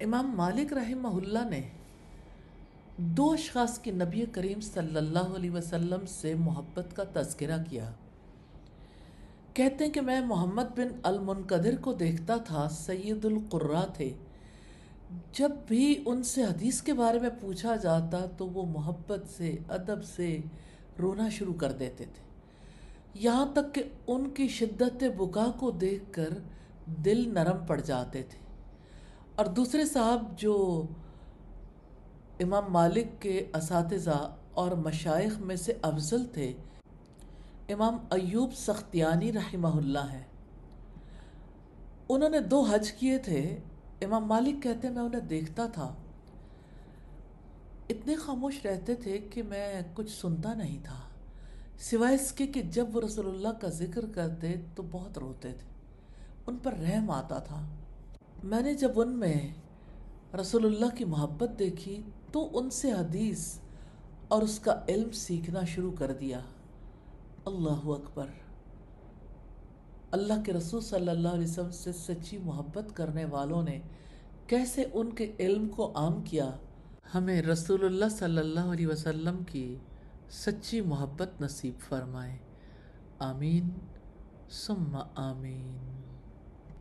امام مالک رحمہ اللہ نے دو اشخاص کی نبی کریم صلی اللہ علیہ وسلم سے محبت کا تذکرہ کیا۔ کہتے ہیں کہ میں محمد بن المنقدر کو دیکھتا تھا، سید القرہ تھے۔ جب بھی ان سے حدیث کے بارے میں پوچھا جاتا تو وہ محبت سے، ادب سے رونا شروع کر دیتے تھے۔ یہاں تک کہ ان کی شدت بکا کو دیکھ کر دل نرم پڑ جاتے تھے۔ اور دوسرے صاحب جو امام مالک کے اساتذہ اور مشائق میں سے افضل تھے، امام ایوب سختیانی رحمہ اللہ ہے انہوں نے دو حج کیے تھے۔ امام مالک کہتے میں انہیں دیکھتا تھا۔ اتنے خاموش رہتے تھے کہ میں کچھ سنتا نہیں تھا۔ سوائے اس کے کہ جب وہ رسول اللہ کا ذکر کرتے تو بہت روتے تھے۔ ان پر رحم آتا تھا۔ میں نے جب ان میں رسول اللہ کی محبت دیکھی تو ان سے حدیث اور اس کا علم سیکھنا شروع کر دیا۔ اللہ اکبر۔ اللہ کے رسول صلی اللہ علیہ وسلم سے سچی محبت کرنے والوں نے کیسے ان کے علم کو عام کیا؟ ہمیں رسول اللہ صلی اللہ علیہ وسلم کی سچی محبت نصیب فرمائے۔ آمین۔ ثم آمین۔